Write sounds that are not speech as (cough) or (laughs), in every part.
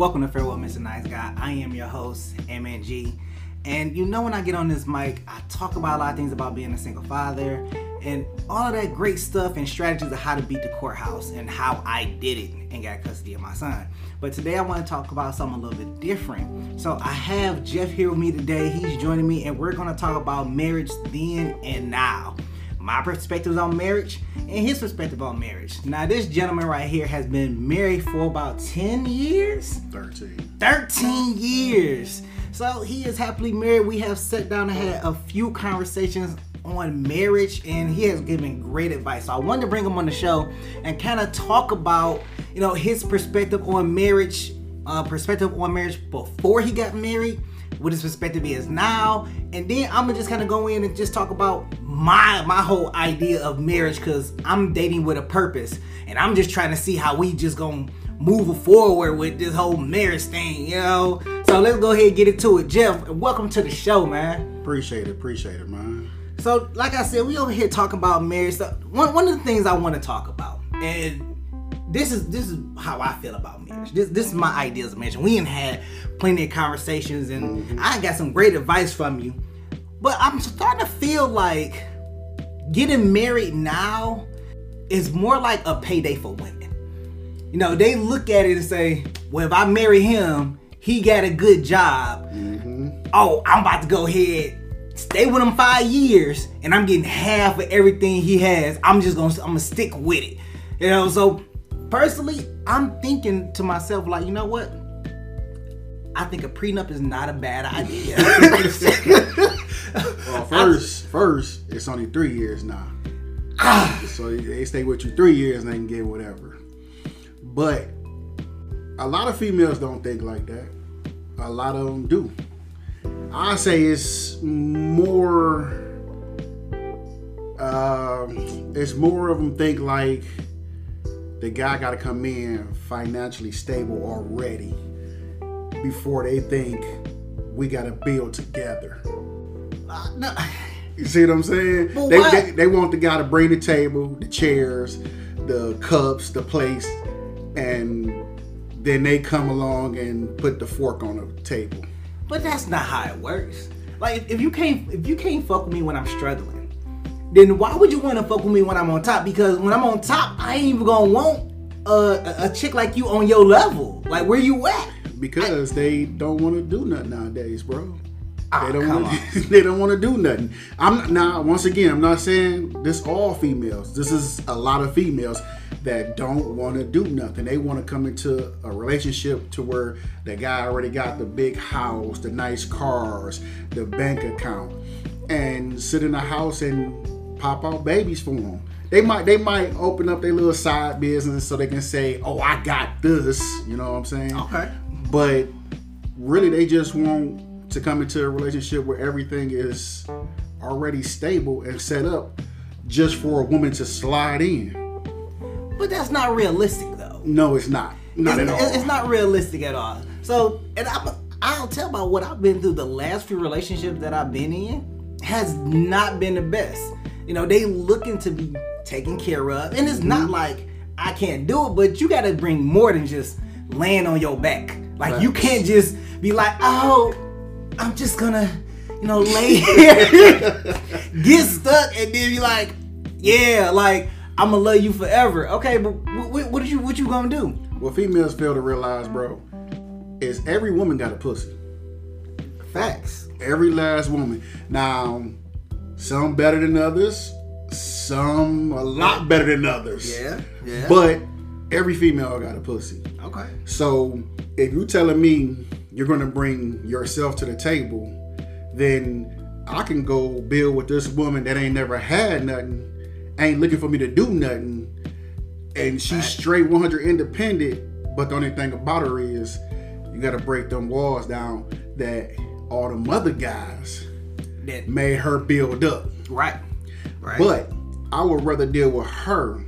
Welcome to Farewell, Mr. Nice Guy. I am your host, MNG. And you know, when I get on this mic, I talk about a lot of things about being a single father and all of that great stuff and strategies of how to beat the courthouse and how I did it and got custody of my son. But today I want to talk about something a little bit different. So I have Jeff here with me today. He's joining me, and we're going to talk about marriage then and now my perspectives on marriage and his perspective on marriage. Now, this gentleman right here has been married for about 10 years. 13. 13 years. So he is happily married. We have sat down and had a few conversations on marriage and he has given great advice. So I wanted to bring him on the show and kind of talk about, you know, his perspective on marriage, uh, perspective on marriage before he got married what his perspective is now, and then I'm gonna just kind of go in and just talk about my my whole idea of marriage because I'm dating with a purpose, and I'm just trying to see how we just gonna move forward with this whole marriage thing, you know. So let's go ahead and get into it, Jeff. Welcome to the show, man. Appreciate it, appreciate it, man. So, like I said, we over here talking about marriage. So one one of the things I want to talk about, and this is this is how I feel about marriage. This this is my ideas of marriage. We ain't had plenty of conversations, and. I got some great advice from you. But I'm starting to feel like getting married now is more like a payday for women. You know, they look at it and say, "Well, if I marry him, he got a good job. Mm-hmm. Oh, I'm about to go ahead." Stay with him five years, and I'm getting half of everything he has. I'm just gonna, I'm gonna stick with it, you know. So personally, I'm thinking to myself, like, you know what? I think a prenup is not a bad idea. (laughs) well, first, first, it's only three years now. Ah. so they stay with you three years and they can get whatever. But a lot of females don't think like that. A lot of them do. I say it's more. Uh, it's more of them think like the guy got to come in financially stable already before they think we got to build together. Uh, no. You see what I'm saying? Well, they, they, they, want the guy to bring the table, the chairs, the cups, the place, and then they come along and put the fork on the table. But that's not how it works. Like if, if you can't if you can't fuck with me when I'm struggling, then why would you want to fuck with me when I'm on top? Because when I'm on top, I ain't even gonna want a, a chick like you on your level. Like where you at? Because I, they don't want to do nothing nowadays, bro. Oh, (laughs) they don't want. they don't want to do nothing. I'm now. Once again, I'm not saying this all females. This is a lot of females that don't want to do nothing. They want to come into a relationship to where the guy already got the big house, the nice cars, the bank account, and sit in the house and pop out babies for them. They might they might open up their little side business so they can say, "Oh, I got this." You know what I'm saying? Okay. But really, they just want to come into a relationship where everything is already stable and set up, just for a woman to slide in. But that's not realistic, though. No, it's not. Not it's, at all. It's not realistic at all. So, and I'm, I'll tell about what I've been through. The last few relationships that I've been in has not been the best. You know, they looking to be taken care of. And it's not mm-hmm. like I can't do it, but you gotta bring more than just laying on your back. Like right. you can't just be like, oh, I'm just gonna, you know, lay (laughs) here, (laughs) get stuck, and then be like, yeah, like I'm gonna love you forever. Okay, but what, what you what you gonna do? What females fail to realize, bro, is every woman got a pussy. Facts. Every last woman. Now, some better than others, some a lot better than others. Yeah, yeah. But every female got a pussy. Okay. So if you're telling me you're gonna bring yourself to the table, then I can go build with this woman that ain't never had nothing, ain't looking for me to do nothing, and she's straight 100 independent. But the only thing about her is you gotta break them walls down that all them other guys that made her build up. Right. Right. But I would rather deal with her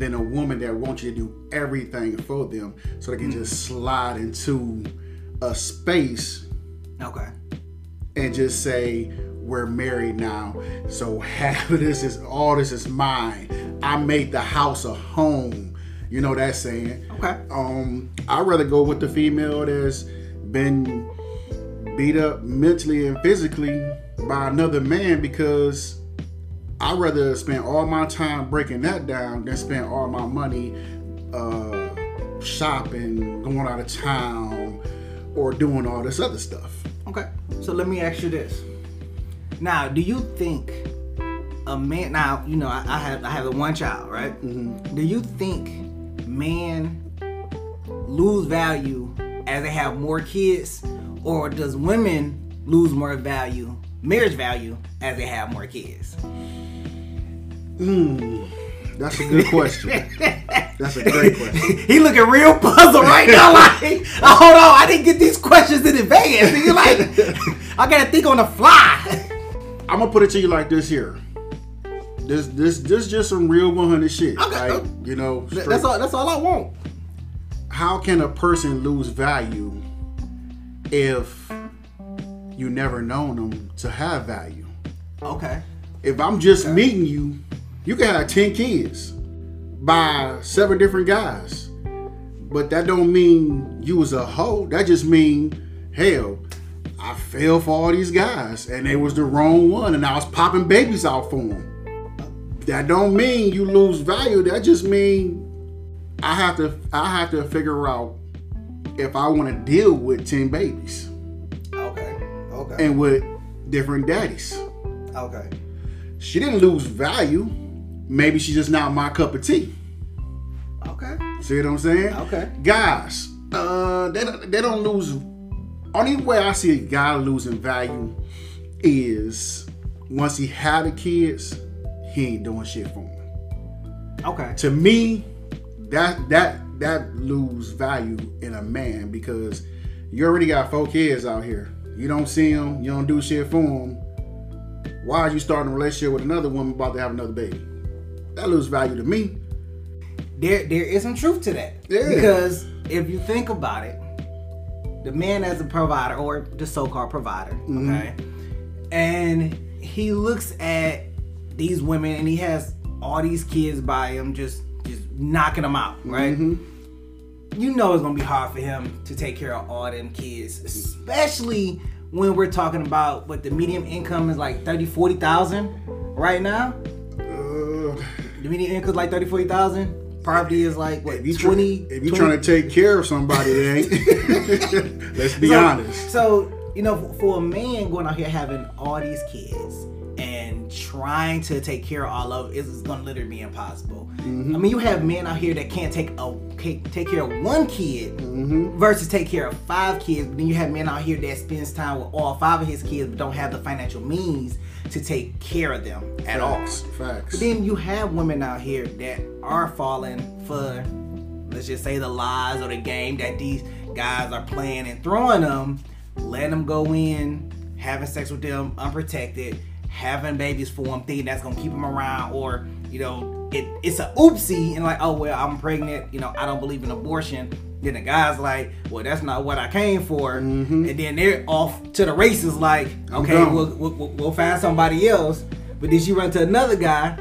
than a woman that wants you to do everything for them so they can mm. just slide into a space. Okay. And just say, we're married now. So half (laughs) of this is all this is mine. I made the house a home. You know that saying. Okay. Um, I'd rather go with the female that's been beat up mentally and physically by another man because I'd rather spend all my time breaking that down than spend all my money uh, shopping, going out of town, or doing all this other stuff. Okay. So let me ask you this. Now, do you think a man? Now, you know, I, I have I have the one child, right? Mm-hmm. Do you think men lose value as they have more kids, or does women lose more value, marriage value, as they have more kids? Hmm, that's a good question. That's a great question. (laughs) he looking real puzzled right now. (laughs) Like, oh, hold on, I didn't get these questions in advance. He like, I gotta think on the fly. (laughs) I'm gonna put it to you like this here. This this this just some real 100 shit. Okay. Like, you know, That's all. That's all I want. how can a person lose value if you never known them to have value? Okay. If I'm just meeting you, you can have 10 kids by seven different guys. But that don't mean you was a hoe. That just mean, hell, I fell for all these guys and they was the wrong one and I was popping babies out for them. That don't mean you lose value. That just mean I have to I have to figure out if I want to deal with 10 babies Okay. Okay. and with different daddies. Okay. She didn't lose value. Maybe she's just not my cup of tea. Okay. See what I'm saying? Okay. Guys, uh, they don't, they don't lose. Only way I see a guy losing value is once he had the kids, he ain't doing shit for them. Okay. To me, that that that lose value in a man because you already got four kids out here. You don't see them, you don't do shit for them. Why are you starting a relationship with another woman about to have another baby? That lose value to me. There, there is some truth to that. Yeah. Because if you think about it, the man as a provider or the so-called provider, Mm-hmm. okay, and he looks at these women and he has all these kids by him, just just knocking them out, right? Mm-hmm. You know it's gonna be hard for him to take care of all them kids, especially when we're talking about what the median income is like 30, 40,000 right now. Uh, The median income like 30, 40,000. Poverty is like what if you try- 20 if you 20 trying to take care of somebody, it ain't. (laughs) (laughs) Let's be so, honest. So, you know, for, a man going out here having all these kids trying to take care of all of it is going to literally be impossible. Mm-hmm. I mean, you have men out here that can't take a can't take care of one kid Mm-hmm. versus take care of five kids. But then you have men out here that spends time with all five of his kids but don't have the financial means to take care of them at all. Facts. Facts. But then you have women out here that are falling for, let's just say, the lies or the game that these guys are playing and throwing them, letting them go in, having sex with them unprotected, having babies for them, thinking that's gonna keep them around, or you know, it, it's a oopsie and like, oh well, I'm pregnant, you know, I don't believe in abortion. Then the guy's like, well, that's not what I came for, and then they're off to the races. Like, okay, we'll, we'll, we'll find somebody else. But then she run to another guy,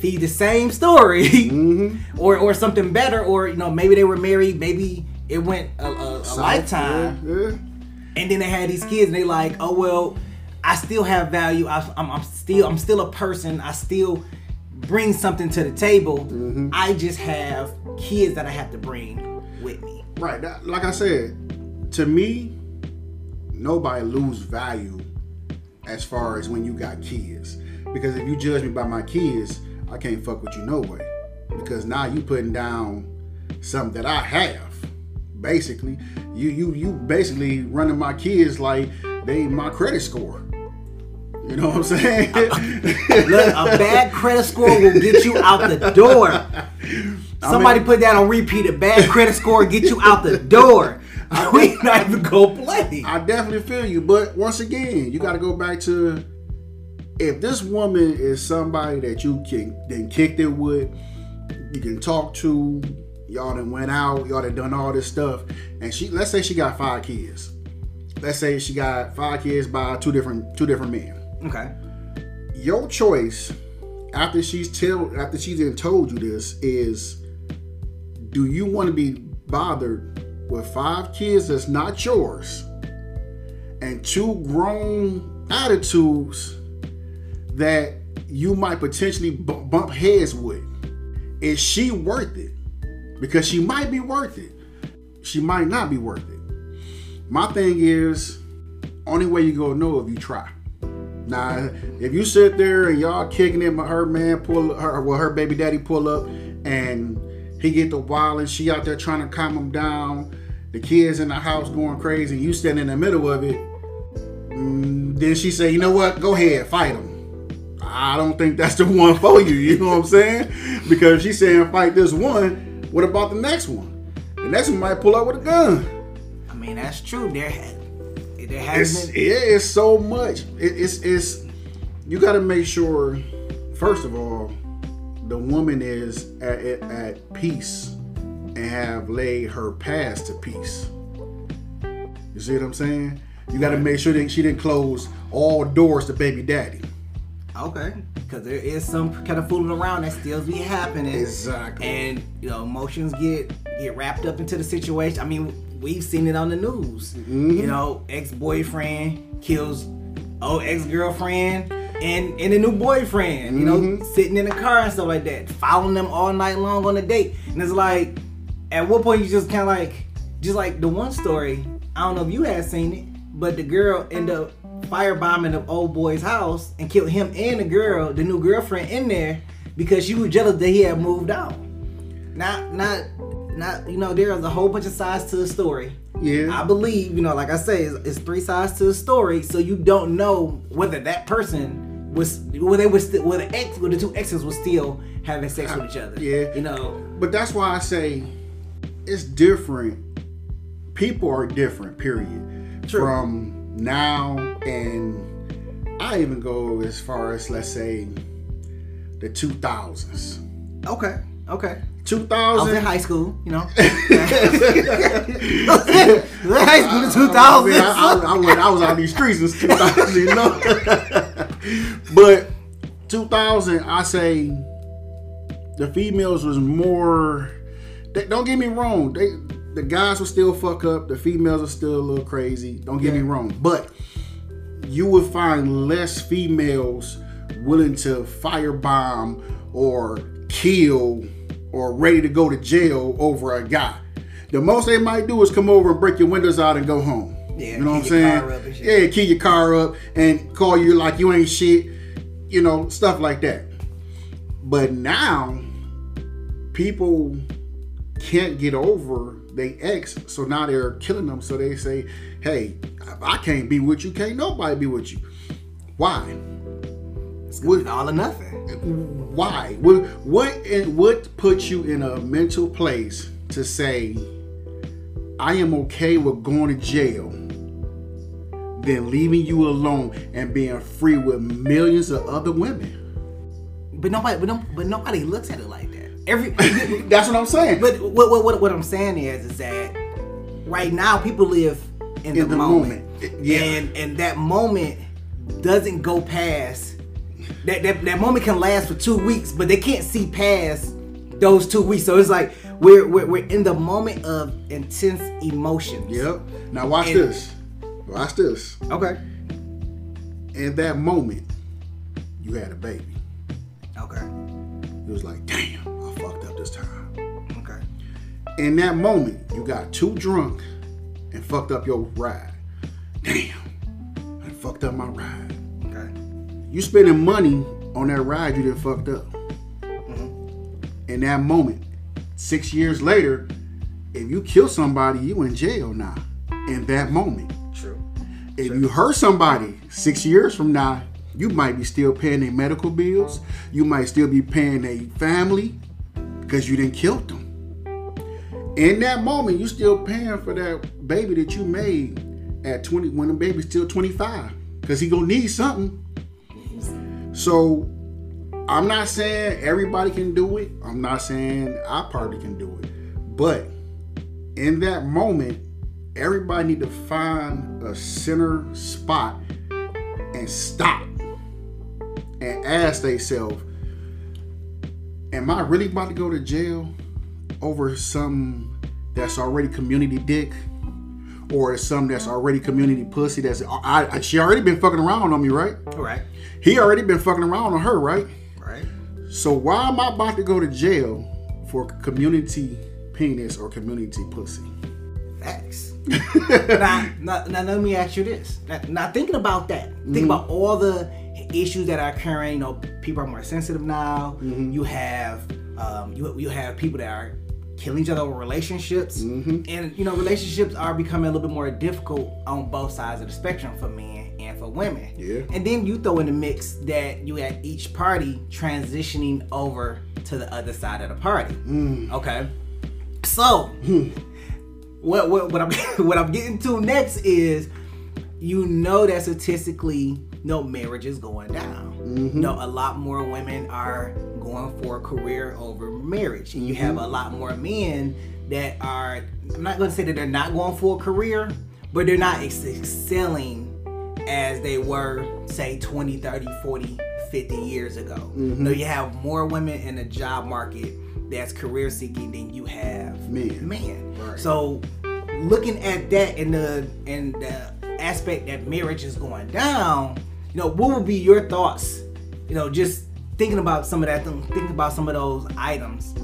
feed the same story, Mm-hmm. (laughs) or or something better, or you know maybe they were married, maybe it went a, a, a lifetime, Yeah, yeah. and then they had these kids, and they like, oh well, I still have value. I, I'm, I'm still I'm still a person. I still bring something to the table. Mm-hmm. I just have kids that I have to bring with me. Right. That, like I said, to me, nobody lose value as far as when you got kids. Because if you judge me by my kids, I can't fuck with you no way. Because now you putting down something that I have. Basically, you you you basically running my kids like they my credit score. You know what I'm saying? Look, a bad credit score will get you out the door. (laughs) Somebody put that on repeat. A bad credit score get you out the door. (laughs) I, (laughs) we not even go play. I definitely feel you, but once again, you got to go back to if this woman is somebody that you can then kicked it with, you can talk to, y'all done went out, y'all done done all this stuff, and she let's say she got five kids. Let's say she got five kids by two different two different men. Okay. Your choice after she's tell after she's then told you this is do you want to be bothered with five kids that's not yours and two grown attitudes that you might potentially bump heads with? Is she worth it? Because she might be worth it. She might not be worth it. My thing is, only way you gonna know if you try. Now, if you sit there and y'all kicking it, her man pull her, well, her baby daddy pull up, and he get the wild, and she out there trying to calm him down. The kids in the house going crazy, you stand in the middle of it. Mm, then she say, you know what? Go ahead, fight him. I don't think that's the one for you. You know what I'm saying? Because she's saying fight this one. What about the next one? The next one might pull out with a gun. I mean, that's true. There, there has it's, been. Yeah, it's so much. It, it's it's. You got to make sure, first of all, the woman is at, at, at peace and have laid her past to peace. You see what I'm saying? You got to make sure that she didn't close all doors to baby daddy. Okay, because there is some kind of fooling around that still be happening. Exactly. And you know, emotions get get wrapped up into the situation. I mean, we've seen it on the news. Mm-hmm. You know, ex boyfriend kills oh ex girlfriend and and a new boyfriend. You know, mm-hmm. sitting in the car and stuff like that, following them all night long on a date. And it's like, at what point you just kind of like, just like the one story. I don't know if you had seen it, but the girl ended up firebombing the old boy's house and killed him and the girl, the new girlfriend, in there because she was jealous that he had moved out. Not, not, not. You know, there's a whole bunch of sides to the story. Yeah. I believe, you know, like I say, it's, it's three sides to the story, so you don't know whether that person was, whether they was, still, whether the ex, the two exes were still having sex with each other. Yeah. You know. But that's why I say it's different. People are different. Period. True. From now and I even go as far as let's say the 2000s. Okay. Okay. 2000. I was in high school, you know. (laughs) high school in 2000. I, mean, I, I, went, I was on these streets in 2000, you know. (laughs) but 2000, I say the females was more. They, don't get me wrong. They the guys will still fuck up. The females are still a little crazy. Don't get yeah. me wrong, but you would find less females willing to firebomb or kill or ready to go to jail over a guy. The most they might do is come over and break your windows out and go home. Yeah, you know what I'm saying? Yeah, key your car up and call you like you ain't shit. You know, stuff like that. But now, people can't get over they ex, so now they're killing them. So they say, "Hey, I can't be with you. Can't nobody be with you. Why? It's what, all or nothing. Why? What what what puts you in a mental place to say, I am okay with going to jail, than leaving you alone and being free with millions of other women? But nobody, but, but nobody looks at it like that. Every (laughs) that's what I'm saying. But what, what what what I'm saying is is that right now people live in, in the, the, moment, moment. yeah, and and that moment doesn't go past. That, that that moment can last for two weeks, but they can't see past those two weeks. So it's like we're we're, we're in the moment of intense emotions. Yep. Now watch and, this. Watch this. Okay. In that moment, you had a baby. Okay. It was like, damn I fucked up this time. Okay. In that moment, you got too drunk and fucked up your ride. Damn, I fucked up my ride. You spending money on that ride you didn't fucked up. Mm-hmm. In that moment, six years later, if you kill somebody, you in jail now. In that moment. True. If True. you hurt somebody six years from now, you might be still paying their medical bills. You might still be paying their family because you didn't kill them. In that moment, you still paying for that baby that you made at 20 when the baby's still 25 because he gonna need something. So I'm not saying everybody can do it. I'm not saying I probably can do it. But in that moment, everybody need to find a center spot and stop and ask themselves, am I really about to go to jail over some that's already community dick or some that's already community pussy that's I, I, she already been fucking around on me, right? Right. He already been fucking around on her, right? Right. So why am I about to go to jail for community penis or community pussy? Facts. (laughs) now, now, now, let me ask you this. Now, now thinking about that, mm-hmm. think about all the issues that are occurring. You know, people are more sensitive now. Mm-hmm. You have um, you you have people that are killing each other over relationships, mm-hmm. and you know, relationships are becoming a little bit more difficult on both sides of the spectrum for men and for women. Yeah. And then you throw in the mix that you had each party transitioning over to the other side of the party. Mm. Okay. So. what what what I'm (laughs) what I'm getting to next is you know that statistically no marriage is going down. Mm-hmm. No, a lot more women are going for a career over marriage. And you have mm-hmm. a lot more men that are I'm not going to say that they're not going for a career, but they're not excelling as they were say 20, 30, 40, 50 years ago. Mm-hmm. No, you have more women in the job market that's career seeking than you have men. Men. Right. So looking at that in the in the aspect that marriage is going down, you know, what would be your thoughts? You know, just thinking about some of that, thinking about some of those items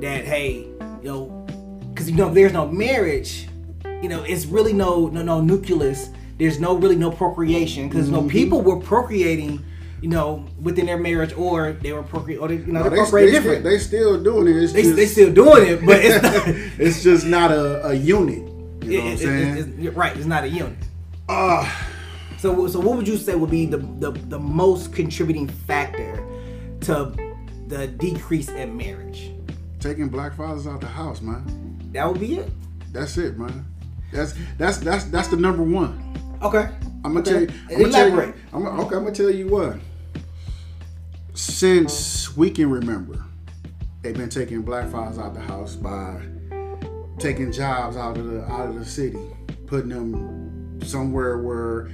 that hey, you know, because you know, if there's no marriage, you know, it's really no no no nucleus. There's no really no procreation because mm-hmm. know people were procreating you know, within their marriage, or they were procreating, or they, you know, no, they're procreating different. They still doing it. It's they, just, they still doing it, but it's not, (laughs) it's just not a, a unit. You know it, what I'm saying? It's, it's, right, it's not a unit. Uh, so, so what would you say would be the, the, the most contributing factor to the decrease in marriage? Taking black fathers out the house, man. That would be it. That's it, man. That's that's that's that's the number one. Okay. I'm gonna tell you. I'm gonna tell you. I'm, okay, I'm gonna tell you what since we can remember, they've been taking black fathers out the house by taking jobs out of the out of the city, putting them somewhere where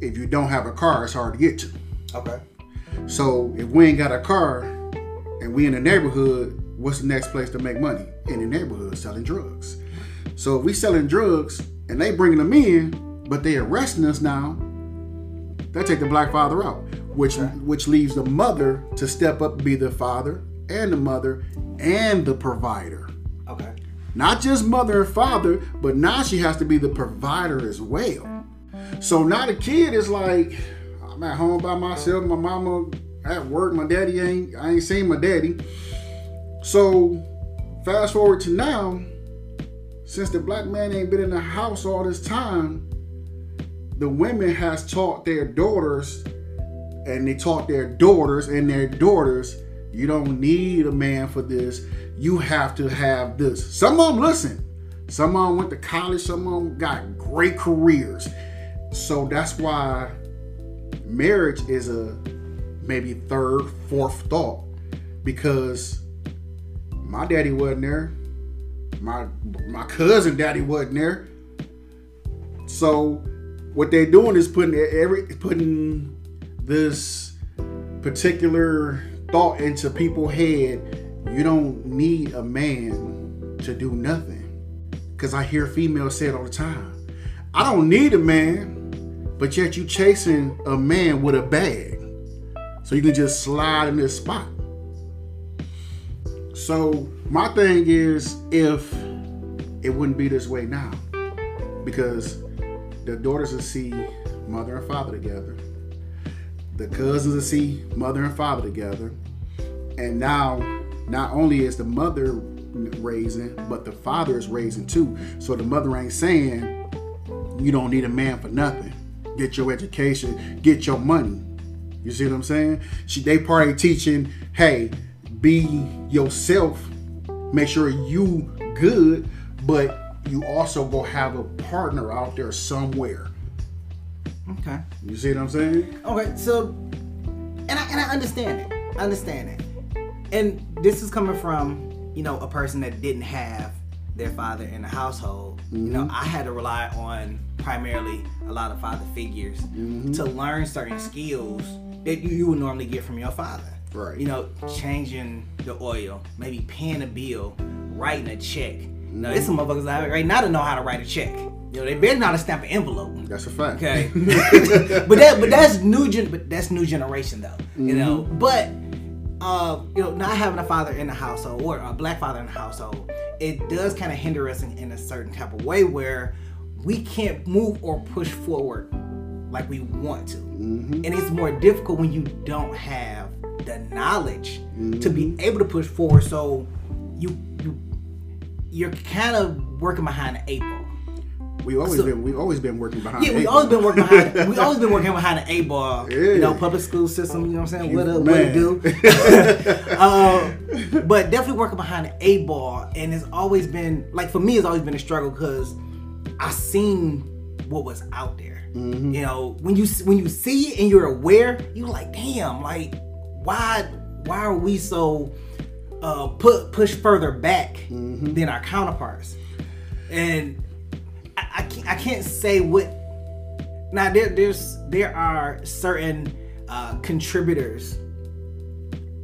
if you don't have a car, it's hard to get to. Okay. So if we ain't got a car and we in the neighborhood, what's the next place to make money? In the neighborhood, selling drugs. So if we selling drugs and they bringing them in, but they arresting us now, they take the black father out which okay. which leaves the mother to step up be the father and the mother and the provider. Okay. Not just mother and father, but now she has to be the provider as well. So now the kid is like, I'm at home by myself. My mama at work. My daddy ain't. I ain't seen my daddy. So fast forward to now, since the black man ain't been in the house all this time, the women has taught their daughters and they taught their daughters and their daughters, you don't need a man for this. You have to have this. Some of them listen. Some of them went to college. Some of them got great careers. So that's why marriage is a maybe third, fourth thought because my daddy wasn't there. My my cousin daddy wasn't there. So what they're doing is putting every putting this particular thought into people's head. You don't need a man to do nothing. Because i hear females say it all the time. I don't need a man but yet you chasing a man with a bag. So you can just slide in this spot. So my thing is if it wouldn't be this way now. Because the daughters will see mother and father together the cousins will see mother and father together. And now, not only is the mother raising, but the father is raising too. So the mother ain't saying, you don't need a man for nothing. Get your education, get your money. You see what I'm saying? She, they probably teaching, hey, be yourself, make sure you good, but you also go have a partner out there somewhere Okay. You see what I'm saying? Okay, so and I and I understand it. I understand it. And this is coming from, you know, a person that didn't have their father in the household. Mm-hmm. You know, mm-hmm. I had to rely on primarily a lot of father figures mm-hmm. to learn certain skills that you, you would normally get from your father. Right. You know, changing the oil, maybe paying a bill, writing a check. No, there's some motherfuckers out right now that know how to write a check. You know, they better know how to stamp an envelope. That's a fact. Okay, (laughs) (laughs) but that but that's new gen but that's new generation though. You mm-hmm. know, but uh, you know, not having a father in the household or a black father in the household, it does kind of hinder us in, in a certain type of way where we can't move or push forward like we want to, mm-hmm. and it's more difficult when you don't have the knowledge to be mm-hmm. able to push forward. So you you're kind of working behind the eight ball. We've always So- been we always been working behind. Yeah, we eight always ball. been working behind. (laughs) we always been working behind the A bar. You know, public school system. You know what I'm saying? What up? What it do? (laughs) uh, (laughs) but definitely working behind the a ball, and it's always been like for me, it's always been a struggle because I seen what was out there. Mm-hmm. You know, when you when you see it and you're aware, you're like, damn, like why why are we so uh, put push further back Mm-hmm. than our counterparts? And I, I, can't, I can't say what. Now there there's there are certain uh, contributors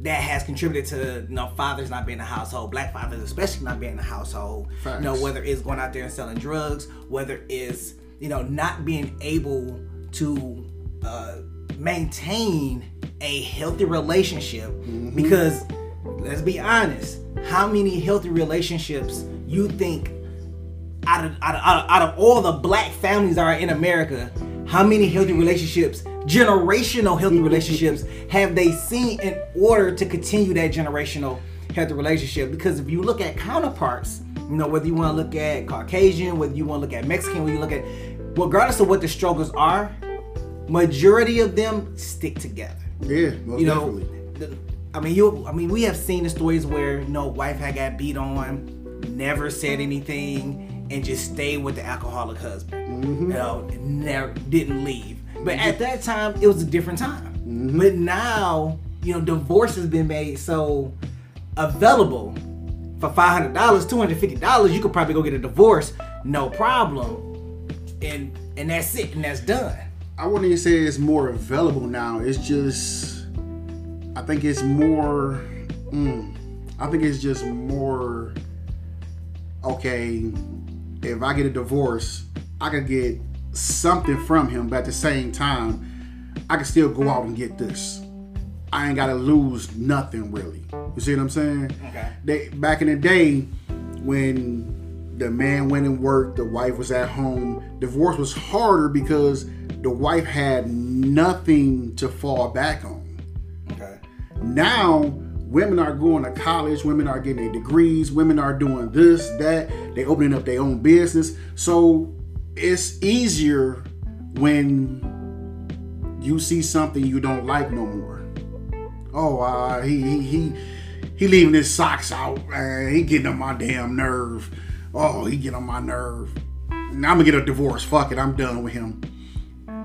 that has contributed to you know fathers not being in the household, black fathers especially not being in the household. You know whether it's going out there and selling drugs, whether it's you know not being able to uh, maintain a healthy relationship because let's be honest, how many healthy relationships you think out of, out of, out of, out of all the black families that are in America, how many healthy relationships, generational healthy (laughs) relationships, have they seen in order to continue that generational healthy relationship? Because if you look at counterparts, you know, whether you want to look at Caucasian, whether you want to look at Mexican, whether you look at, regardless of what the struggles are, majority of them stick together Yeah, most you know, definitely. the- I mean, you. I mean, we have seen the stories where you know, wife had got beat on, never said anything, and just stayed with the alcoholic husband. Mm-hmm. You know, never didn't leave. But mm-hmm. at that time, it was a different time. Mm-hmm. But now, you know, divorce has been made so available for five hundred dollars, two hundred fifty dollars. You could probably go get a divorce, no problem, and and that's it, and that's done. I wouldn't even say it's more available now. It's just, I think it's more. Mm, I think it's just more. Okay, if I get a divorce, I could get something from him, but at the same time, I can still go out and get this. I ain't gotta lose nothing really. You see what I'm saying? Okay. They back in the day when the man went and worked, the wife was at home. Divorce was harder because the wife had nothing to fall back on. Now women are going to college, women are getting their degrees, women are doing this, that, they opening up their own business. So it's easier when you see something you don't like no more. Oh, uh, he he he he leaving his socks out. He getting on my damn nerve. Oh, he getting on my nerve. Now I'm gonna get a divorce. Fuck it, I'm done with him.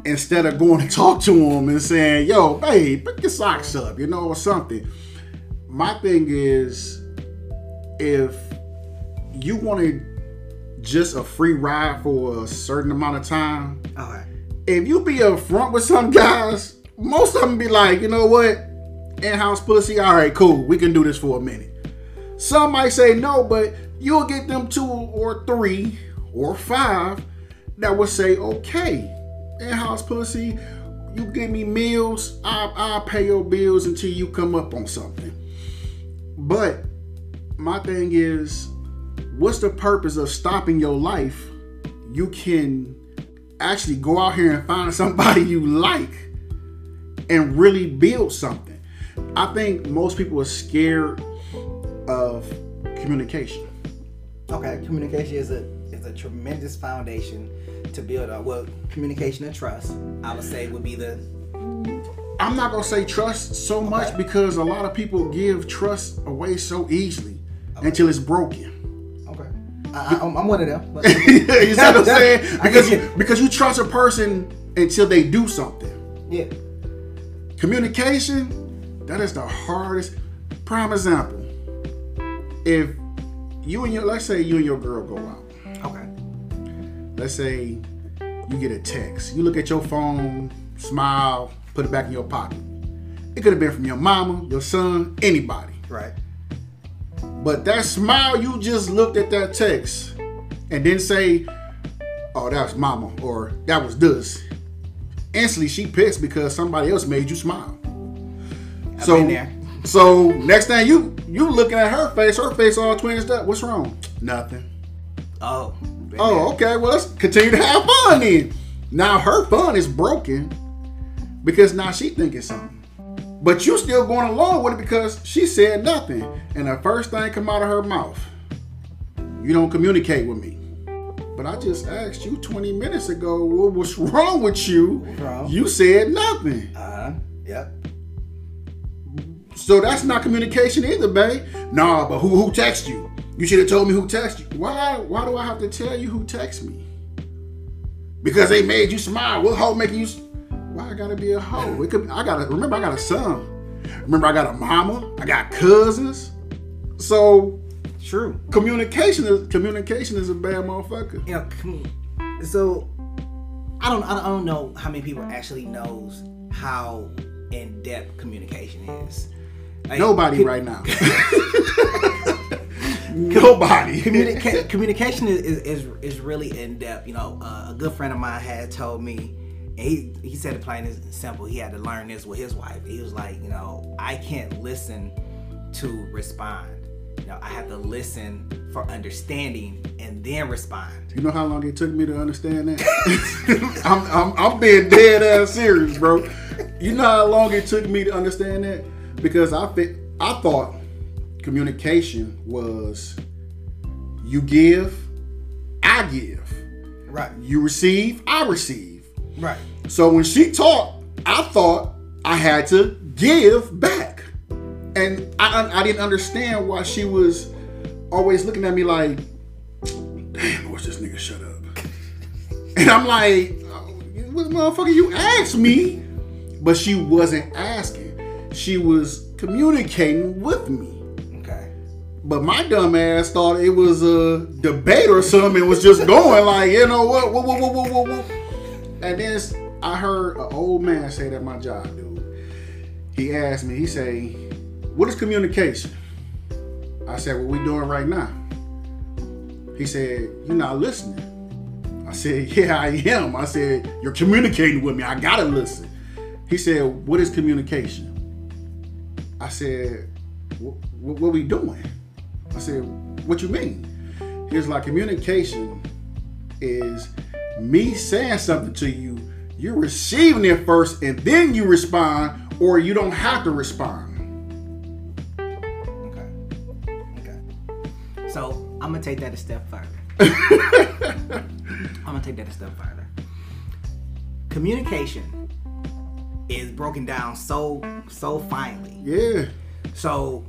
Instead of going to talk to him and saying, "Yo, babe, pick your socks up," you know, or something. My thing is, if you wanted just a free ride for a certain amount of time, Okay. if you be upfront with some guys, most of them be like, you know what, in-house pussy, all right, cool, we can do this for a minute. Some might say no, but you'll get them two or three or five that will say, okay, in-house pussy, you give me meals, I'll, I'll pay your bills until you come up on something. But my thing is, what's the purpose of stopping your life? You can actually go out here and find (laughs) somebody you like and really build something. I think most people are scared of communication. Okay, communication is a is a tremendous foundation to build up. Well, communication and trust, I would say, would be the I'm not gonna say trust so much because a lot of people give trust away so easily until it's broken. okay. I, I, I'm I'm one of them. But, (laughs) you see what I'm (laughs) saying? Because you, because you trust a person until they do something. yeah. Communication, that is the hardest. Prime example. If you and your let's say you and your girl go out. Let's say you get a text. You look at your phone, smile, put it back in your pocket. It could have been from your mama, your son, anybody. Right. But that smile you just looked at that text and then say, "Oh, that was mama," or "That was this." Instantly, she pissed because somebody else made you smile. I've so, been there. so next thing you you looking at her face, her face all twinged up. What's wrong? Nothing. Oh. Been Oh, there. okay. Well, let's continue to have fun then. Now her fun is broken because now she thinking something. But you still going along with it because she said nothing. And the first thing come out of her mouth, you don't communicate with me. But I just asked you 20 minutes ago what was (laughs) wrong with you. wrong? You said nothing. Uh huh. Yep. So that's not communication either, babe. Nah, but who who text you? You should have told me who texted you. Why why do I have to tell you who text me? Because they made you smile. What hoe making you? Why I gotta be a hoe? It could. I gotta remember. I got a son. Remember, I got a mama. I got cousins. So True. communication is communication is a bad motherfucker. know, so I don't, I don't, know how many people actually knows how in depth communication is. Like, Nobody co- right now. (laughs) (laughs) Nobody. (laughs) Communica- communication is, is, is is really in depth. You know, uh, a good friend of mine had told me, and he he said it plain and simple. He had to learn this with his wife. He was like, you know, I can't listen to respond. You know, I have to listen for understanding and then respond. You know how long it took me to understand that? (laughs) I'm, I'm, I'm being dead ass serious, bro. You know how long it took me to understand that? Because I think I thought communication was you give, I give. Right. You receive, I receive. Right. So when she talked, I thought I had to give back. And I, I didn't understand why she was always looking at me like, damn, what's this nigga shut up? (laughs) And I'm like, oh, what motherfucker, you asked me. But she wasn't asking. She was communicating with me. But my dumb ass thought it was a debate or something and was just going like, you know what, what, what, what, what, what, what. And then I heard an old man say that my job, dude. He asked me, he say, what is communication? I said, what we doing right now? He said, you're not listening. I said, (laughs) yeah, I am. I said, you're communicating with me. I gotta listen. He said, what is communication? I said, what, what we doing? I said, what you mean? He was like, communication is me saying something to you, you're receiving it first and then you respond, or you don't have to respond. Okay. Okay. So I'm gonna take that a step further. (laughs) I'm gonna take that a step further. Communication is broken down so so finely. Yeah. So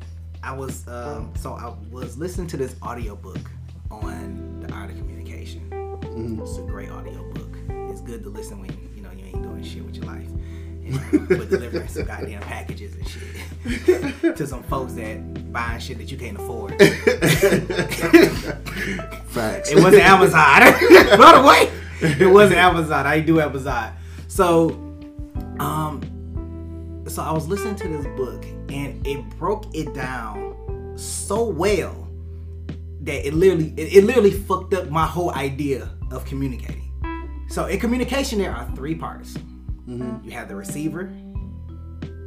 I was um, so I was listening to this audiobook on the art of communication. It's a great audiobook. It's good to listen when you know you ain't doing shit with your life. And, but (laughs) delivering some goddamn packages and shit (laughs) to some folks that buying shit that you can't afford. (laughs) Facts. It wasn't Amazon. By the way, it wasn't Amazon. I do Amazon. So, um, so I was listening to this book and it broke it down so well that it literally, it, it literally fucked up my whole idea of communicating. So in communication, there are three parts. Mm-hmm. You have the receiver,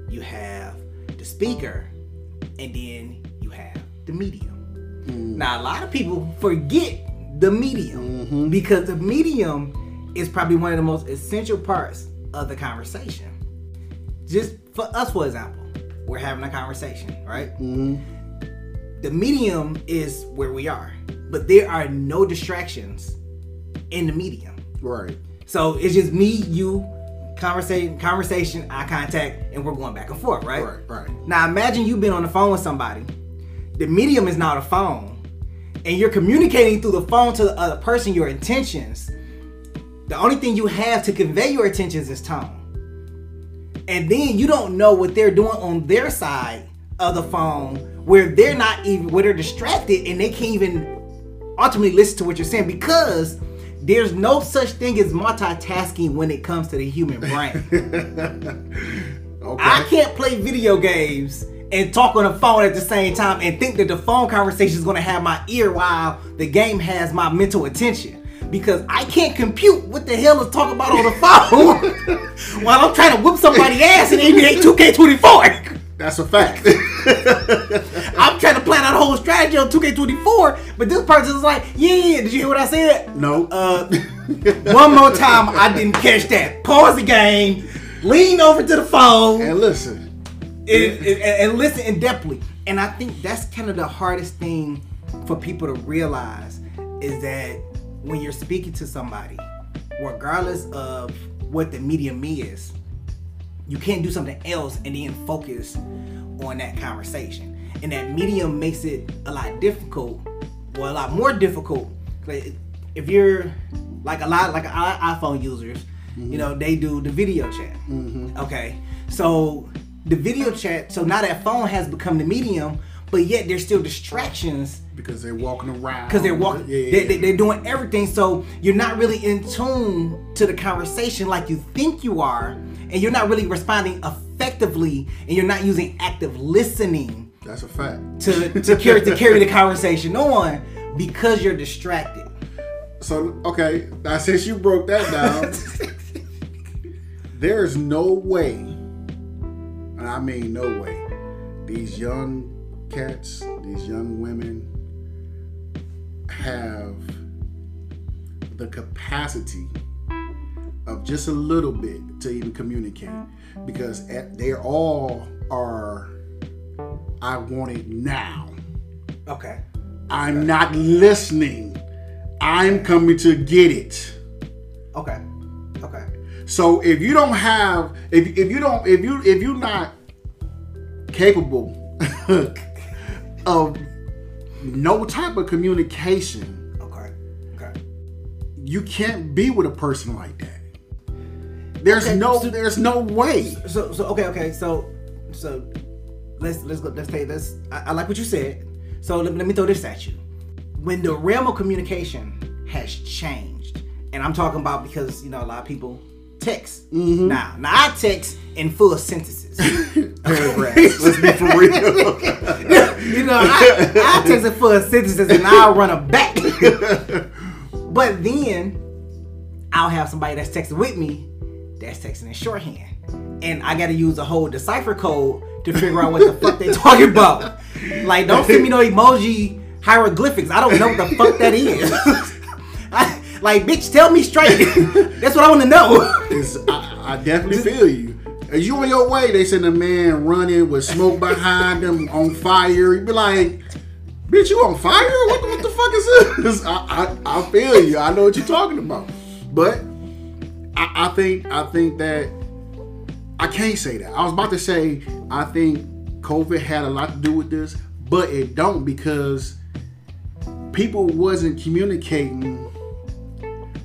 you have the speaker, and then you have the medium. Mm. Now, a lot of people forget the medium mm-hmm. because the medium is probably one of the most essential parts of the conversation. Just for us, for example, we're having a conversation, right? Mm-hmm. The medium is where we are, but there are no distractions in the medium. Right. So it's just me, you, conversation, conversation, eye contact, and we're going back and forth, right? Right. Right. Now imagine you've been on the phone with somebody. The medium is now the phone, and you're communicating through the phone to the other person your intentions. The only thing you have to convey your intentions is tone. And then you don't know what they're doing on their side of the phone where they're not even where they're distracted and they can't even ultimately listen to what you're saying because there's no such thing as multitasking when it comes to the human (laughs) brain. Okay. I can't play video games and talk on the phone at the same time and think that the phone conversation is gonna have my ear while the game has my mental attention. Because I can't compute what the hell is talking about on the phone (laughs) while I'm trying to whip somebody ass in NBA 2K24. That's a fact. (laughs) I'm trying to plan out a whole strategy on 2K24, but this person is like, yeah, yeah, did you hear what I said? No. Uh, one more time, I didn't catch that. Pause the game, lean over to the phone, and listen. And, and, and listen in depthly. And I think that's kind of the hardest thing for people to realize is that when you're speaking to somebody, regardless of what the medium is, you can't do something else and then focus on that conversation. And that medium makes it a lot difficult, well, a lot more difficult. Like if you're like a lot like iPhone users, mm-hmm. you know, they do the video chat. Mm-hmm. Okay, so the video chat. So now that phone has become the medium, but yet there's still distractions because they're walking around. Because they're walking, yeah, yeah, they, they, are doing everything. So you're not really in tune to the conversation like you think you are, and you're not really responding effectively, and you're not using active listening. That's a fact. To to carry to carry the conversation on because you're distracted. So okay, now since you broke that down, (laughs) there's no way, and I mean no way, these young cats, these young women have the capacity of just a little bit to even communicate because they all are I want it now. Okay. I'm okay. not listening. I'm coming to get it. Okay. Okay. So if you don't have if if you don't if you if you're not capable (laughs) of no type of communication. Okay. Okay. You can't be with a person like that. There's okay, no so, there's no way. So so okay, okay. So so let's let's go let's take this. I, I like what you said. So let, let me throw this at you. When the realm of communication has changed, and I'm talking about because you know a lot of people text. Mm-hmm. Now, now I text in full sentences. (laughs) Paragraphs. Let's be for real. (laughs) you know, I, I text in full sentences and I'll run a back. (laughs) but then I'll have somebody that's texting with me that's texting in shorthand. And I gotta use a whole decipher code to figure out what the fuck they (laughs) talking about. Like, don't send me no emoji hieroglyphics. I don't know what the fuck that is. (laughs) I, like, bitch, tell me straight. That's what I want to know. I, I, definitely feel you. As you on your way, they send a man running with smoke behind him on fire. You be like, bitch, you on fire? What the, what the fuck is this? (laughs) I, I, I feel you. I know what you're talking about. But I, I think I think that I can't say that. I was about to say I think COVID had a lot to do with this, but it don't because people wasn't communicating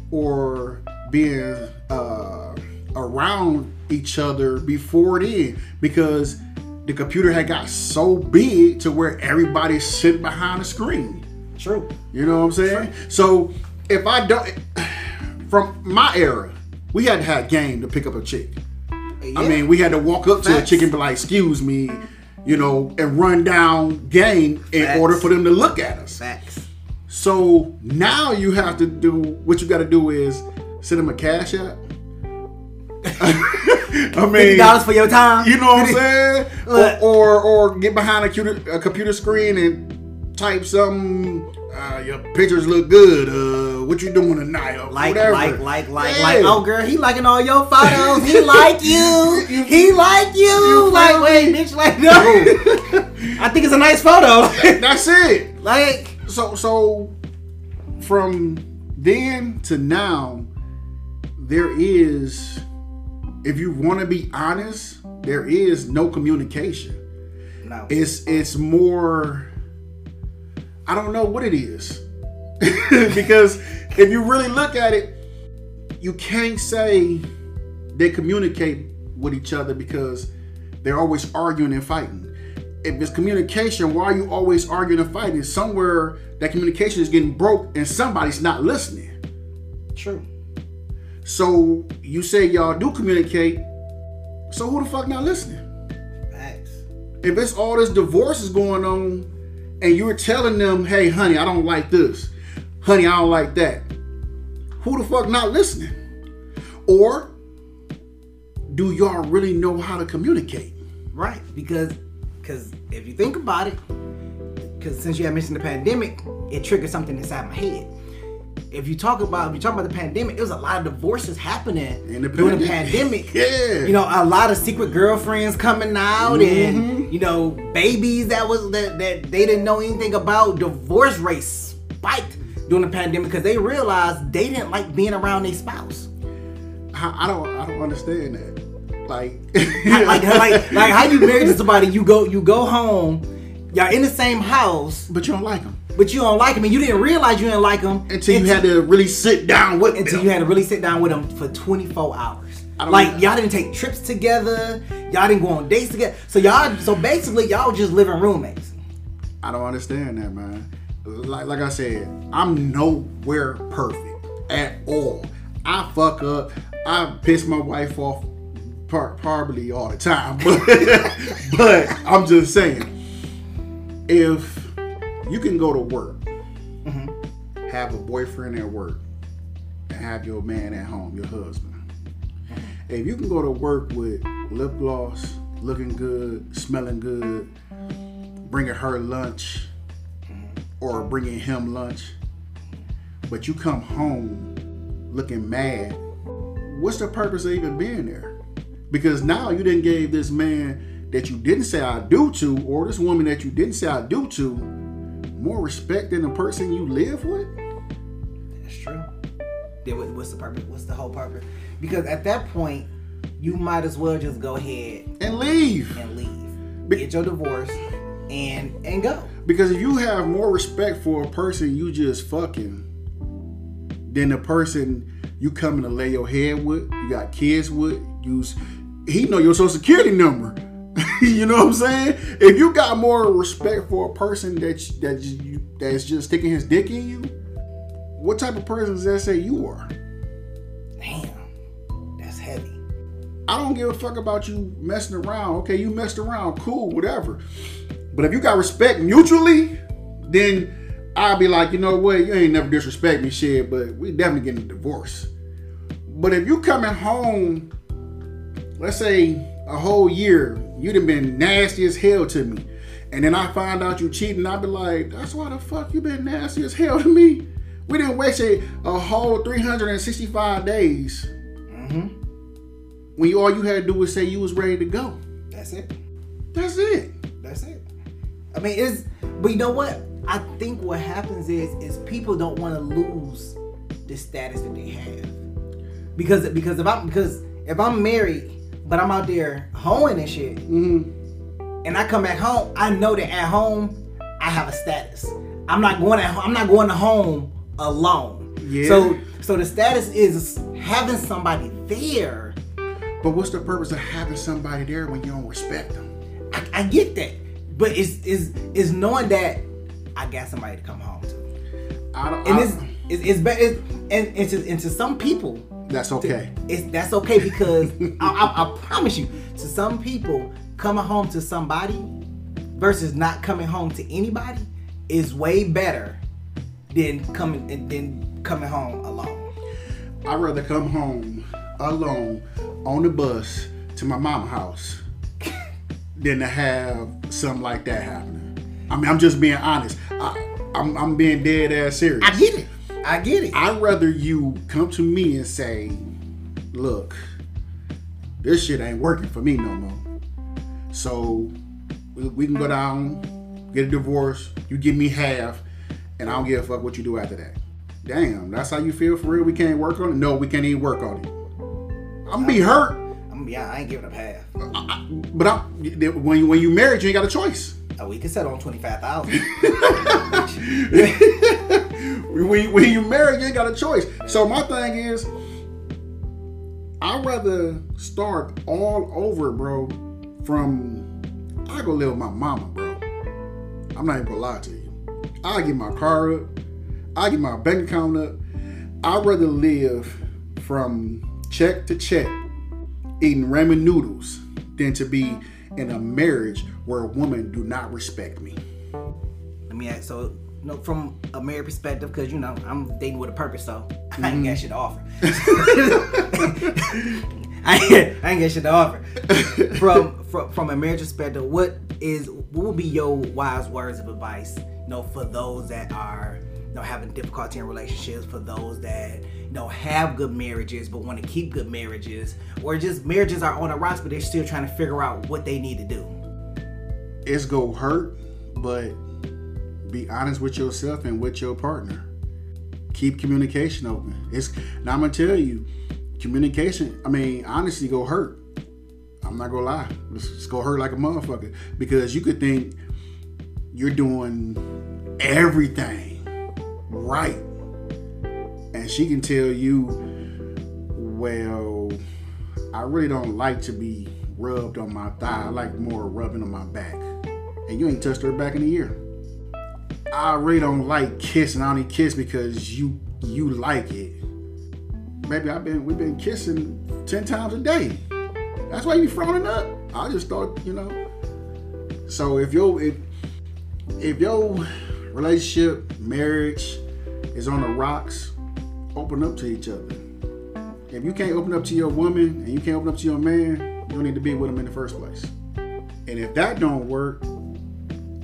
or being uh, around each other before then because the computer had got so big to where everybody's sitting behind a screen. True. You know what I'm saying? True. So if I don't, from my era, we had to have game to pick up a chick. Yeah. I mean, we had to walk up Facts. to a chick and be like, "Excuse me," you know, and run down game in Facts. order for them to look at us. Facts. So now you have to do what you got to do is send them a cash app. (laughs) I mean, dollars for your time. You know what I'm (laughs) saying? or, or, or get behind a computer, a computer screen and type some. Uh, your pictures look good. Uh, what you doing tonight? Or like, whatever. like, like, like, yeah. like. Oh, girl, he liking all your photos. He (laughs) like you. he like you. you like, wait, bitch, like no. I think it's a nice photo. That's it. Like so so from then to now there is if you want to be honest there is no communication no. it's it's more i don't know what it is (laughs) because if you really look at it you can't say they communicate with each other because they're always arguing and fighting if it's communication, why are you always arguing and fighting? Somewhere that communication is getting broke and somebody's not listening. True. So you say y'all do communicate. So who the fuck not listening? Facts. if it's all this divorce is going on, and you're telling them, "Hey, honey, I don't like this. Honey, I don't like that." Who the fuck not listening? Or do y'all really know how to communicate? Right, because because if you think about it, because since you had mentioned the pandemic, it triggered something inside my head. If you talk about if you talk about the pandemic, there was a lot of divorces happening In the during the pandemic. (laughs) Yeah. you know, a lot of secret girlfriends coming out, Mm-hmm. and you know, babies that was that that they didn't know anything about. Divorce rate spiked during the pandemic because they realized they didn't like being around their spouse. I, I don't I don't understand that. Like, like, like, (laughs) like how you married to somebody, you go you go home, y'all in the same house, but you don't like them but you don't like him, and you didn't realize you didn't like him until you had to really sit down with until them. you had to really sit down with him for 24 hours. Like know. y'all didn't take trips together, y'all didn't go on dates together. So y'all, so basically y'all just living roommates. I don't understand that, man. Like like I said, I'm nowhere perfect at all. I fuck up. I piss my wife off par- probably all the time, (laughs) but but I'm just saying, if you can go to work, mm-hmm. have a boyfriend at work, and have your man at home, your husband. If you can go to work with lip gloss, looking good, smelling good, bringing her lunch mm-hmm. or bringing him lunch, but you come home looking mad, what's the purpose of even being there? Because now you didn't give this man that you didn't say I do to, or this woman that you didn't say I do to, more respect than the person you live with. That's true. Then what's the purpose? What's the whole purpose? Because at that point, you might as well just go ahead And leave. and leave, Be- get your divorce, and and go. Because if you have more respect for a person you just fucking than the person you coming to lay your head with, you got kids with, use he know your social security number. (laughs) you know what I'm saying? If you got more respect for a person that that you that's just sticking his dick in you, what type of person does that say you are? Damn, that's heavy. I don't give a fuck about you messing around. Okay, you messed around, cool, whatever. But if you got respect mutually, then I'll be like, you know what, you ain't never disrespect me, shit, but we definitely getting a divorce. But if you coming home, let's say a whole year, You'd have been nasty as hell to me, and then I find out you cheating, I'd be like, that's why the fuck you been nasty as hell to me. We didn't waste a, a whole 365 days mm-hmm. when you, all you had to do was say you was ready to go. That's it. That's it. That's it. I mean, it's but you know what? I think what happens is is people don't want to lose the status that they have because because if I'm because if I'm married but I'm out there hoeing and shit mm-hmm. and I come back home, I know that at home I have a status. I'm not going at I'm not going to home alone. Yeah. So so the status is having somebody there. But what's the purpose of having somebody there when you don't respect them? I, I get that, but it's is is knowing that I got somebody to come home to. I don't. and I- it's it's, it's better it's, and, and, to, and to some people that's okay. it's that's okay because (laughs) I, I, I promise you to some people coming home to somebody versus not coming home to anybody is way better than coming than coming home alone I'd rather come home alone on the bus to my mama house (laughs) than to have something like that happening. I mean, I'm just being honest. I, I'm, I'm being dead ass serious. i get it i get it I'd rather you come to me and say, look, this shit ain't working for me no more. So we, we can go down, get a divorce, you give me half, and I don't give a fuck what you do after that. Damn, that's how you feel for real? We can't work on it? No, we can't even work on it. I'm gonna be hurt. I'm, yeah i ain't giving up half But I, when you when you married, you ain't got a choice. oh, we can settle on 25000 when, (laughs) you- (laughs) when you marry, you ain't got a choice. So my thing is, I'd rather start all over, bro. From I go live with my mama, bro. I'm not even gonna lie to you. I get my car up. I get my bank account up. I'd rather live from check to check, eating ramen noodles, than to be in a marriage where women do not respect me. Let me ask. So, you know, from a married perspective, because you know I'm dating with a purpose, so mm-hmm. I ain't got shit to offer. (laughs) I ain't, I ain't got shit to offer. from, from from a marriage perspective, what is what would be your wise words of advice? You know, for those that are you know having difficulty in relationships, for those that you know have good marriages but want to keep good marriages, or just marriages are on the rocks but they're still trying to figure out what they need to do. It's gonna hurt, but be honest with yourself and with your partner. Keep communication open. It's now I'm gonna tell you, communication. I mean, honestly, go hurt. I'm not gonna lie. It's, it's gonna hurt like a motherfucker because you could think you're doing everything right, and she can tell you, well, I really don't like to be rubbed on my thigh. I like more rubbing on my back, and you ain't touched her back in a year. I really don't like kissing. I only kiss because you you like it. Maybe I've been we've been kissing ten times a day. That's why you frowning up. I just thought, you know. So if your if if your relationship, marriage is on the rocks, open up to each other. If you can't open up to your woman and you can't open up to your man, you don't need to be with them in the first place. And if that don't work,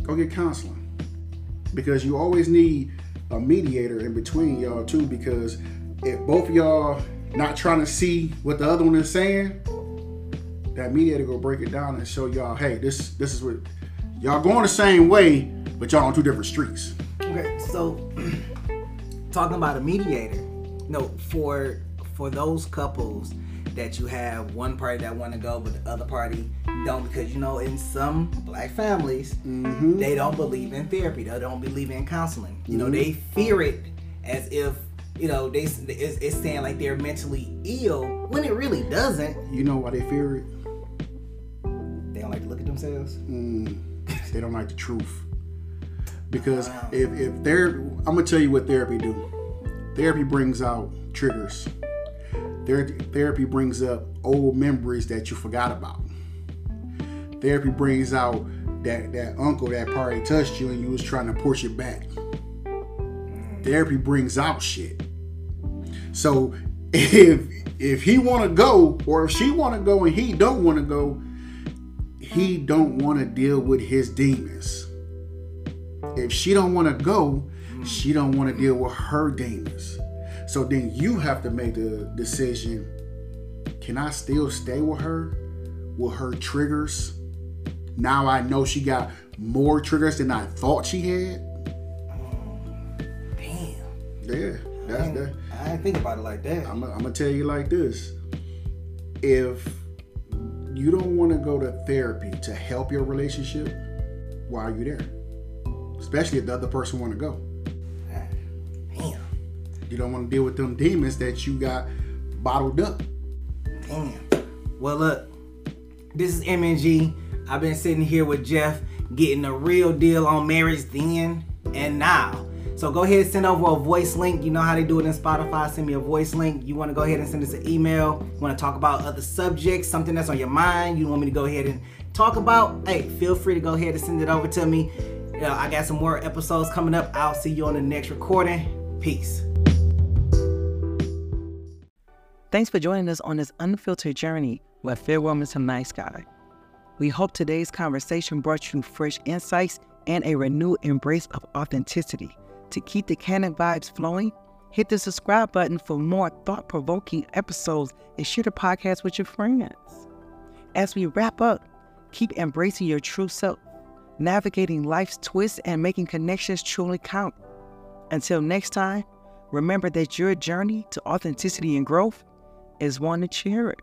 go get counseling because you always need a mediator in between y'all too. Because if both y'all not trying to see what the other one is saying, that mediator go break it down and show y'all, hey, this this is what y'all going the same way, but y'all on two different streets. Okay, so (clears throat) talking about a mediator, no, for for those couples that you have one party that want to go, but the other party don't because you know in some black families mm-hmm. they don't believe in therapy. They don't believe in counseling. You mm-hmm. know they fear it as if you know they it's, it's, saying like they're mentally ill when it really doesn't. You know why they fear it? They don't like to look at themselves. Mm, they don't like the truth. Because wow. if, if they're i'm gonna tell you what therapy do. Therapy brings out triggers. Therapy brings up old memories that you forgot about Therapy brings out that that uncle that probably touched you and you was trying to push it back. Therapy brings out shit. So (laughs) if if he want to go or if she want to go and he don't want to go, he don't want to deal with his demons. If she don't want to go, she don't want to deal with her demons. So then you have to make the decision, can I still stay with her? With her triggers? Now I know she got more triggers than I thought she had. damn. Yeah, that's I that. I didn't think about it like that. I'm, I'm gonna tell you like this: if you don't want to go to therapy to help your relationship, why are you there? Especially if the other person want to go. Damn. You don't want to deal with them demons that you got bottled up. Damn. Well, look, this is MNG. I've been sitting here with Jeff getting a real deal on marriage then and now. So go ahead and send over a voice link. You know how they do it in Spotify. Send me a voice link. You want to go ahead and send us an email. You want to talk about other subjects, something that's on your mind. You want me to go ahead and talk about. Hey, feel free to go ahead and send it over to me. Know, I got some more episodes coming up. I'll see you on the next recording. Peace. Thanks for joining us on this unfiltered journey with Farewell Mr. Nice Guy. We hope today's conversation brought you fresh insights and a renewed embrace of authenticity. To keep the canon vibes flowing, hit the subscribe button for more thought provoking episodes and share the podcast with your friends. As we wrap up, keep embracing your true self, navigating life's twists, and making connections truly count. Until next time, remember that your journey to authenticity and growth is one to cherish.